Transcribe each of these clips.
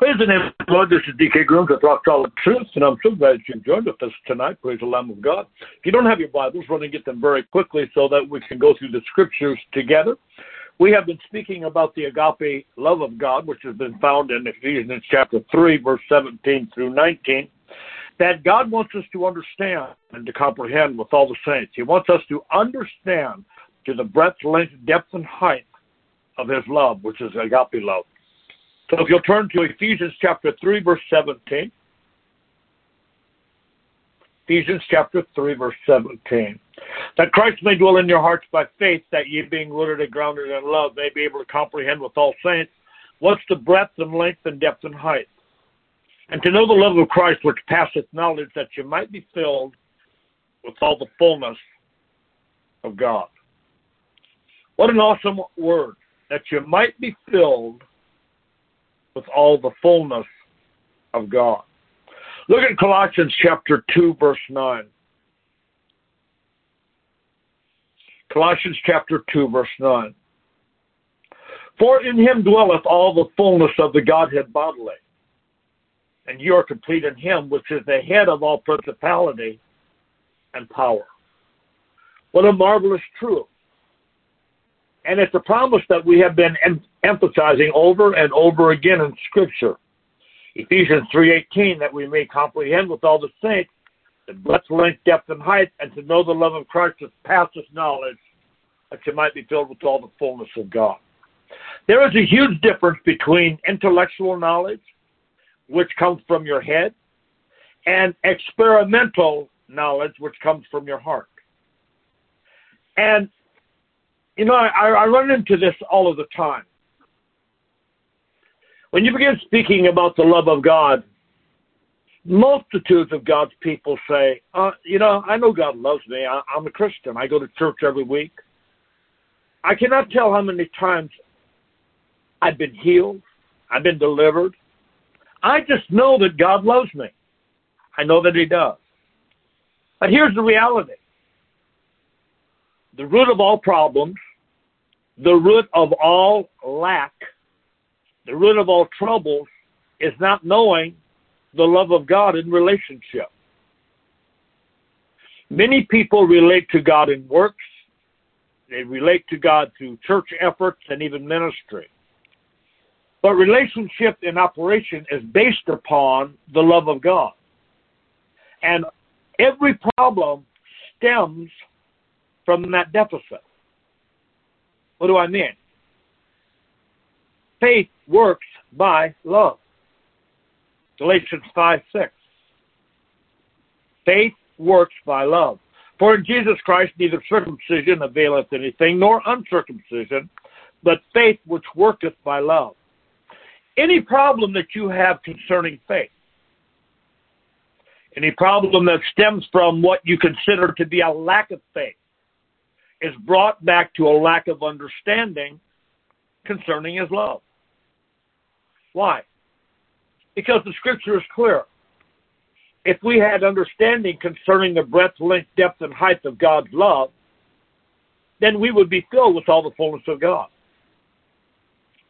Praise the name of the Lord. This is DK Grooms with Rock Solid Truth, and I'm so glad you've joined with us tonight. Praise the Lamb of God. If you don't have your Bibles, run and get them very quickly so that we can go through the scriptures together. We have been speaking about the agape love of God, which has been found in Ephesians chapter 3, verse 17 through 19, that God wants us to understand and to comprehend with all the saints. He wants us to understand to the breadth, length, depth, and height of His love, which is agape love. So if you'll turn to Ephesians chapter 3, verse 17. Ephesians chapter 3, verse 17. That Christ may dwell in your hearts by faith, that ye being rooted and grounded in love may be able to comprehend with all saints what's the breadth and length and depth and height. And to know the love of Christ which passeth knowledge, that you might be filled with all the fullness of God. What an awesome word, that you might be filled with all the fullness of God. Look at Colossians chapter 2, verse 9. Colossians chapter 2, verse 9. For in him dwelleth all the fullness of the Godhead bodily. And you are complete in him, which is the head of all principality and power. What a marvelous truth. And it's a promise that we have been em- emphasizing over and over again in Scripture. Ephesians 3.18, that we may comprehend with all the saints the breadth, length, depth, and height, and to know the love of Christ that passes knowledge, that you might be filled with all the fullness of God. There is a huge difference between intellectual knowledge, which comes from your head, and experimental knowledge, which comes from your heart. And you know, I, I run into this all of the time. When you begin speaking about the love of God, multitudes of God's people say, uh, you know, I know God loves me. I, I'm a Christian. I go to church every week. I cannot tell how many times I've been healed. I've been delivered. I just know that God loves me. I know that He does. But here's the reality the root of all problems the root of all lack, the root of all troubles is not knowing the love of God in relationship. Many people relate to God in works, they relate to God through church efforts and even ministry. But relationship in operation is based upon the love of God. And every problem stems from that deficit. What do I mean? Faith works by love. Galatians 5 6. Faith works by love. For in Jesus Christ neither circumcision availeth anything, nor uncircumcision, but faith which worketh by love. Any problem that you have concerning faith, any problem that stems from what you consider to be a lack of faith, is brought back to a lack of understanding concerning his love. Why? Because the scripture is clear. If we had understanding concerning the breadth, length, depth, and height of God's love, then we would be filled with all the fullness of God.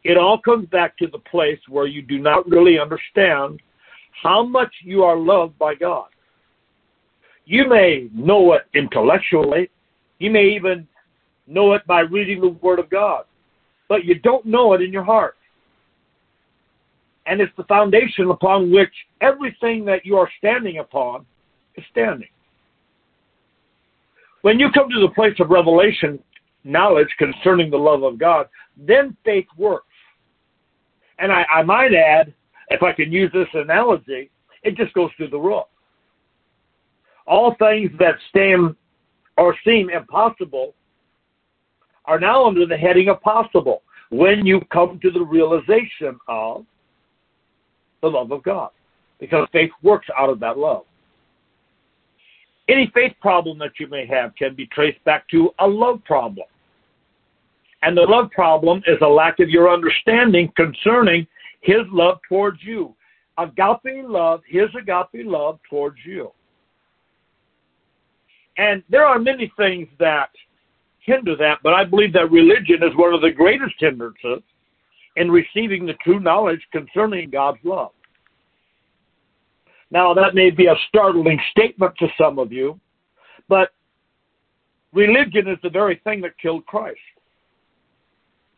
It all comes back to the place where you do not really understand how much you are loved by God. You may know it intellectually, you may even know it by reading the Word of God, but you don't know it in your heart. And it's the foundation upon which everything that you are standing upon is standing. When you come to the place of revelation, knowledge concerning the love of God, then faith works. And I, I might add, if I can use this analogy, it just goes through the roof. All things that stand or seem impossible are now under the heading of possible when you come to the realization of the love of God. Because faith works out of that love. Any faith problem that you may have can be traced back to a love problem. And the love problem is a lack of your understanding concerning His love towards you. Agape love, His agape love towards you. And there are many things that hinder that, but I believe that religion is one of the greatest hindrances in receiving the true knowledge concerning God's love. Now, that may be a startling statement to some of you, but religion is the very thing that killed Christ.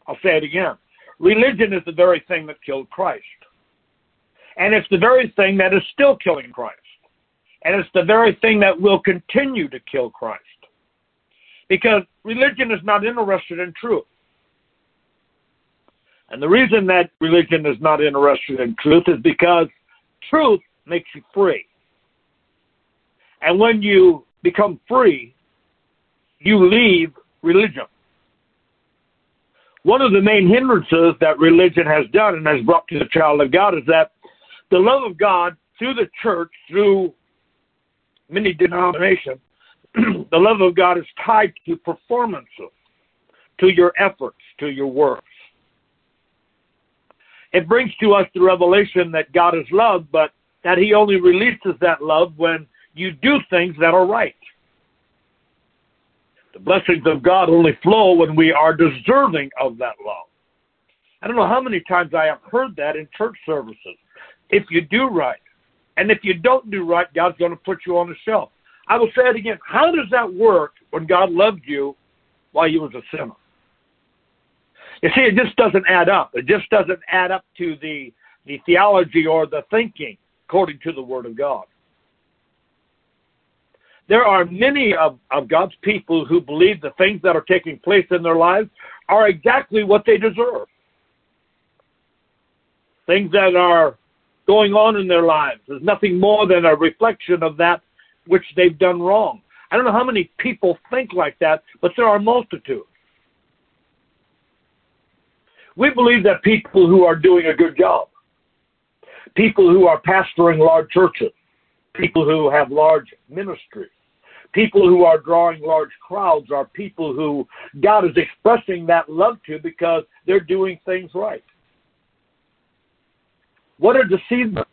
I'll say it again. Religion is the very thing that killed Christ. And it's the very thing that is still killing Christ. And it's the very thing that will continue to kill Christ. Because religion is not interested in truth. And the reason that religion is not interested in truth is because truth makes you free. And when you become free, you leave religion. One of the main hindrances that religion has done and has brought to the child of God is that the love of God through the church, through many denominations, the love of God is tied to performances, to your efforts, to your works. It brings to us the revelation that God is love, but that He only releases that love when you do things that are right. The blessings of God only flow when we are deserving of that love. I don't know how many times I have heard that in church services. If you do right, and if you don't do right, God's going to put you on the shelf. I will say it again. How does that work when God loved you while you was a sinner? You see, it just doesn't add up. It just doesn't add up to the the theology or the thinking according to the Word of God. There are many of, of God's people who believe the things that are taking place in their lives are exactly what they deserve. Things that are going on in their lives is nothing more than a reflection of that which they've done wrong. I don't know how many people think like that, but there are multitudes. We believe that people who are doing a good job, people who are pastoring large churches, people who have large ministries, people who are drawing large crowds are people who God is expressing that love to because they're doing things right. What a deceivement.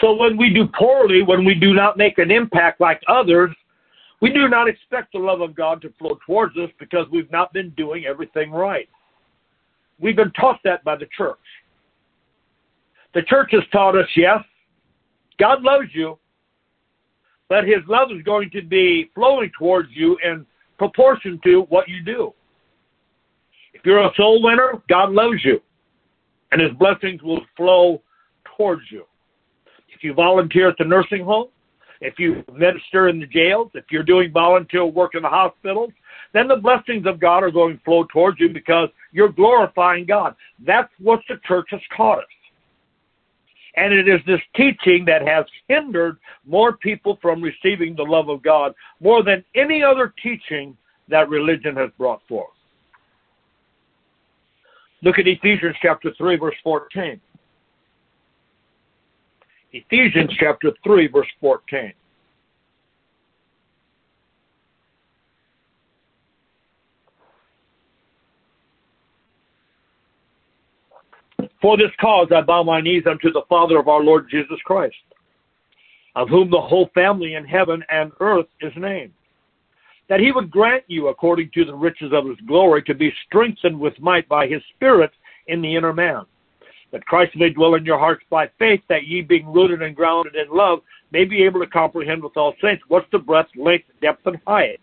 So when we do poorly, when we do not make an impact like others, we do not expect the love of God to flow towards us because we've not been doing everything right. We've been taught that by the church. The church has taught us, yes, God loves you, but his love is going to be flowing towards you in proportion to what you do. If you're a soul winner, God loves you, and his blessings will flow towards you. If you volunteer at the nursing home, if you minister in the jails, if you're doing volunteer work in the hospitals, then the blessings of God are going to flow towards you because you're glorifying God. That's what the church has taught us. And it is this teaching that has hindered more people from receiving the love of God more than any other teaching that religion has brought forth. Look at Ephesians chapter 3, verse 14. Ephesians chapter 3, verse 14. For this cause I bow my knees unto the Father of our Lord Jesus Christ, of whom the whole family in heaven and earth is named, that he would grant you, according to the riches of his glory, to be strengthened with might by his Spirit in the inner man, that Christ may dwell in your hearts by faith, that ye, being rooted and grounded in love, may be able to comprehend with all saints what's the breadth, length, depth, and height.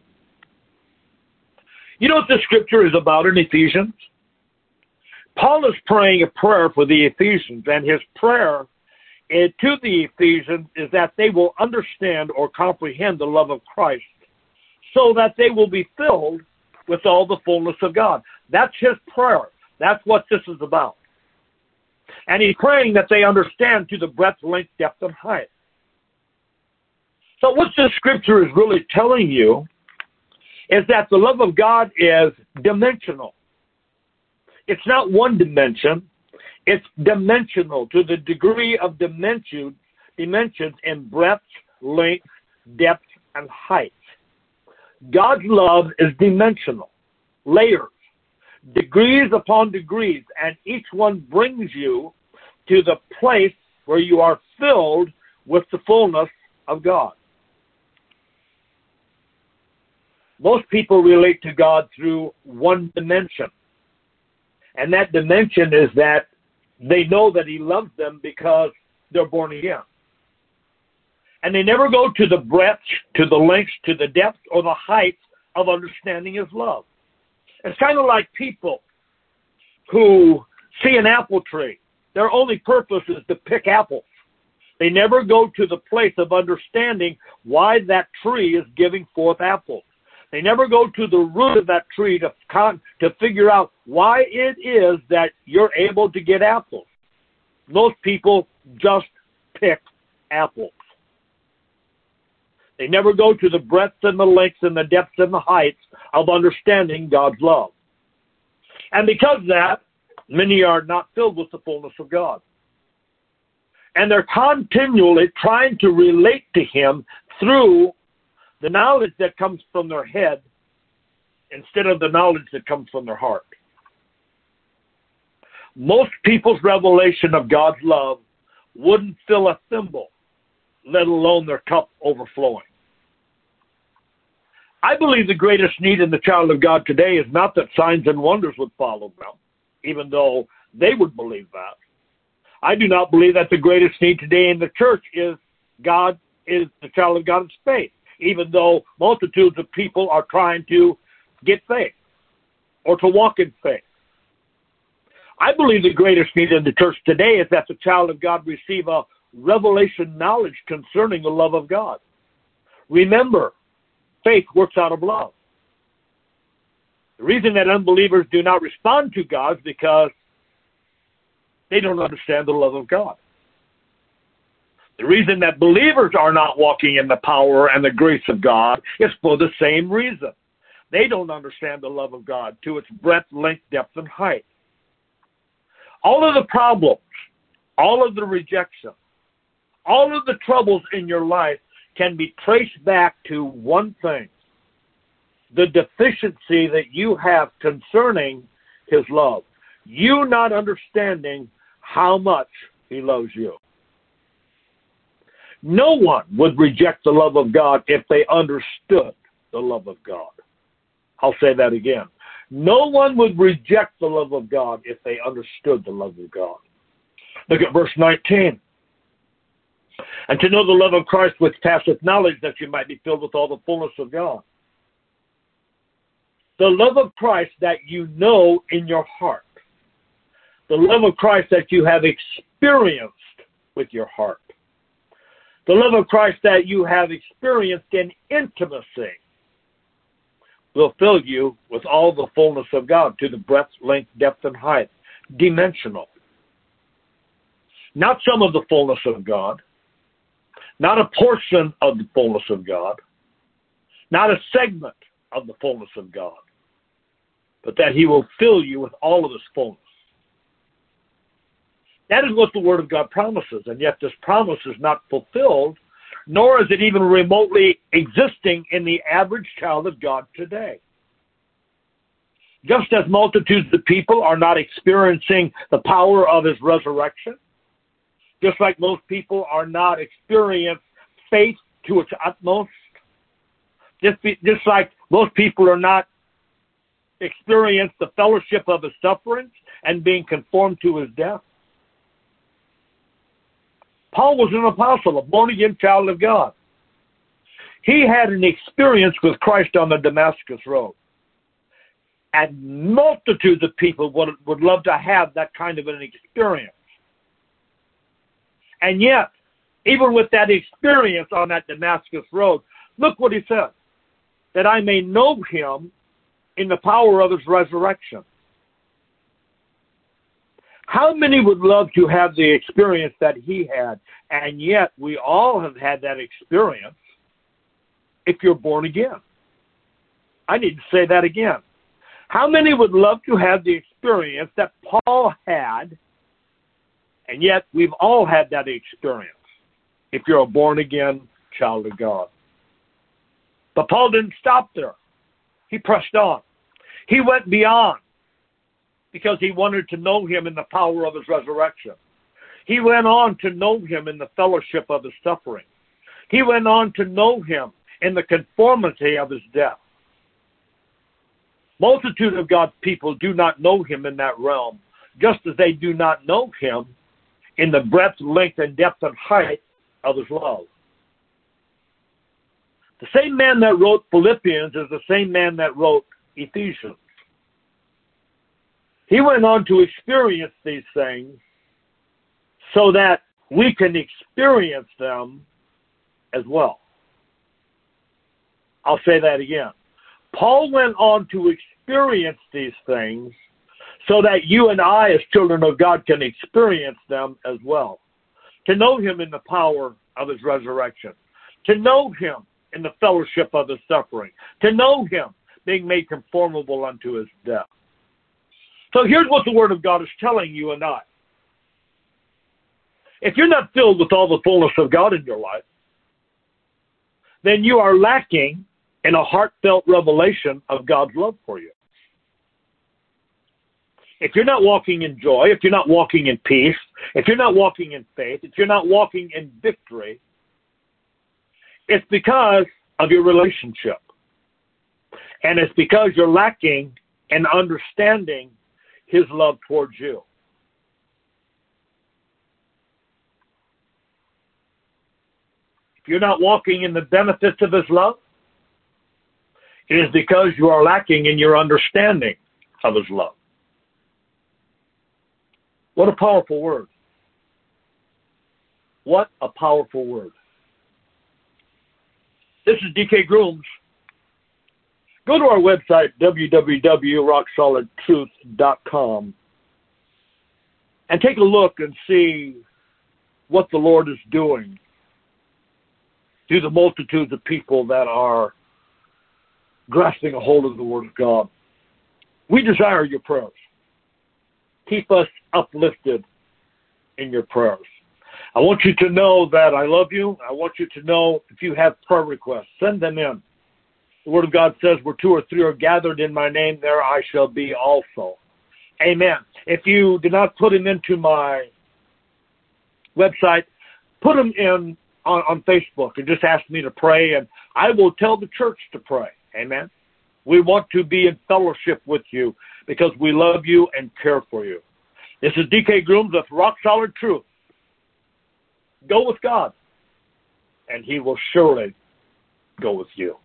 You know what the scripture is about in Ephesians? Paul is praying a prayer for the Ephesians, and his prayer eh, to the Ephesians is that they will understand or comprehend the love of Christ so that they will be filled with all the fullness of God. That's his prayer. That's what this is about. And he's praying that they understand to the breadth, length, depth, and height. So, what this scripture is really telling you is that the love of God is dimensional. It's not one dimension, it's dimensional to the degree of dimension, dimensions in breadth, length, depth, and height. God's love is dimensional, layers, degrees upon degrees, and each one brings you to the place where you are filled with the fullness of God. Most people relate to God through one dimension. And that dimension is that they know that He loves them because they're born again. And they never go to the breadth, to the lengths, to the depth, or the height of understanding His love. It's kind of like people who see an apple tree. Their only purpose is to pick apples. They never go to the place of understanding why that tree is giving forth apples. They never go to the root of that tree to con- to figure out why it is that you're able to get apples. Most people just pick apples. They never go to the breadth and the lengths and the depths and the heights of understanding God's love. And because of that, many are not filled with the fullness of God and they're continually trying to relate to him through the knowledge that comes from their head instead of the knowledge that comes from their heart. Most people's revelation of God's love wouldn't fill a thimble, let alone their cup overflowing. I believe the greatest need in the child of God today is not that signs and wonders would follow them, even though they would believe that. I do not believe that the greatest need today in the church is God is the child of God's faith, even though multitudes of people are trying to get faith or to walk in faith. I believe the greatest need in the church today is that the child of God receive a revelation knowledge concerning the love of God. Remember, faith works out of love. The reason that unbelievers do not respond to God is because they don't understand the love of God. The reason that believers are not walking in the power and the grace of God is for the same reason. They don't understand the love of God to its breadth, length, depth, and height. All of the problems, all of the rejection, all of the troubles in your life can be traced back to one thing the deficiency that you have concerning His love. You not understanding how much he loves you. No one would reject the love of God if they understood the love of God. I'll say that again. No one would reject the love of God if they understood the love of God. Look at verse 19. And to know the love of Christ which passeth knowledge, that you might be filled with all the fullness of God. The love of Christ that you know in your heart the love of Christ that you have experienced with your heart, the love of Christ that you have experienced in intimacy will fill you with all the fullness of God to the breadth, length, depth, and height, dimensional. Not some of the fullness of God, not a portion of the fullness of God, not a segment of the fullness of God, but that He will fill you with all of His fullness. That is what the Word of God promises, and yet this promise is not fulfilled, nor is it even remotely existing in the average child of God today. Just as multitudes of people are not experiencing the power of His resurrection, just like most people are not experiencing faith to its utmost, just, be, just like most people are not experience the fellowship of his sufferings and being conformed to his death. Paul was an apostle, a born again child of God. He had an experience with Christ on the Damascus Road. And multitudes of people would, would love to have that kind of an experience. And yet, even with that experience on that Damascus Road, look what he said that I may know him in the power of his resurrection how many would love to have the experience that he had? And yet, we all have had that experience if you're born again. I need to say that again. How many would love to have the experience that Paul had? And yet, we've all had that experience if you're a born again child of God. But Paul didn't stop there, he pressed on, he went beyond because he wanted to know him in the power of his resurrection. He went on to know him in the fellowship of his suffering. He went on to know him in the conformity of his death. Multitude of God's people do not know him in that realm, just as they do not know him in the breadth, length, and depth and height of his love. The same man that wrote Philippians is the same man that wrote Ephesians. He went on to experience these things so that we can experience them as well. I'll say that again. Paul went on to experience these things so that you and I, as children of God, can experience them as well. To know Him in the power of His resurrection, to know Him in the fellowship of His suffering, to know Him being made conformable unto His death. So here's what the Word of God is telling you and I. If you're not filled with all the fullness of God in your life, then you are lacking in a heartfelt revelation of God's love for you. If you're not walking in joy, if you're not walking in peace, if you're not walking in faith, if you're not walking in victory, it's because of your relationship. And it's because you're lacking in understanding His love towards you. If you're not walking in the benefits of His love, it is because you are lacking in your understanding of His love. What a powerful word. What a powerful word. This is DK Grooms. Go to our website, www.rocksolidtruth.com, and take a look and see what the Lord is doing through the multitudes of people that are grasping a hold of the Word of God. We desire your prayers. Keep us uplifted in your prayers. I want you to know that I love you. I want you to know if you have prayer requests, send them in. The Word of God says, where two or three are gathered in my name, there I shall be also. Amen. If you did not put them into my website, put them in on, on Facebook and just ask me to pray, and I will tell the church to pray. Amen. We want to be in fellowship with you because we love you and care for you. This is DK Grooms with Rock Solid Truth. Go with God, and He will surely go with you.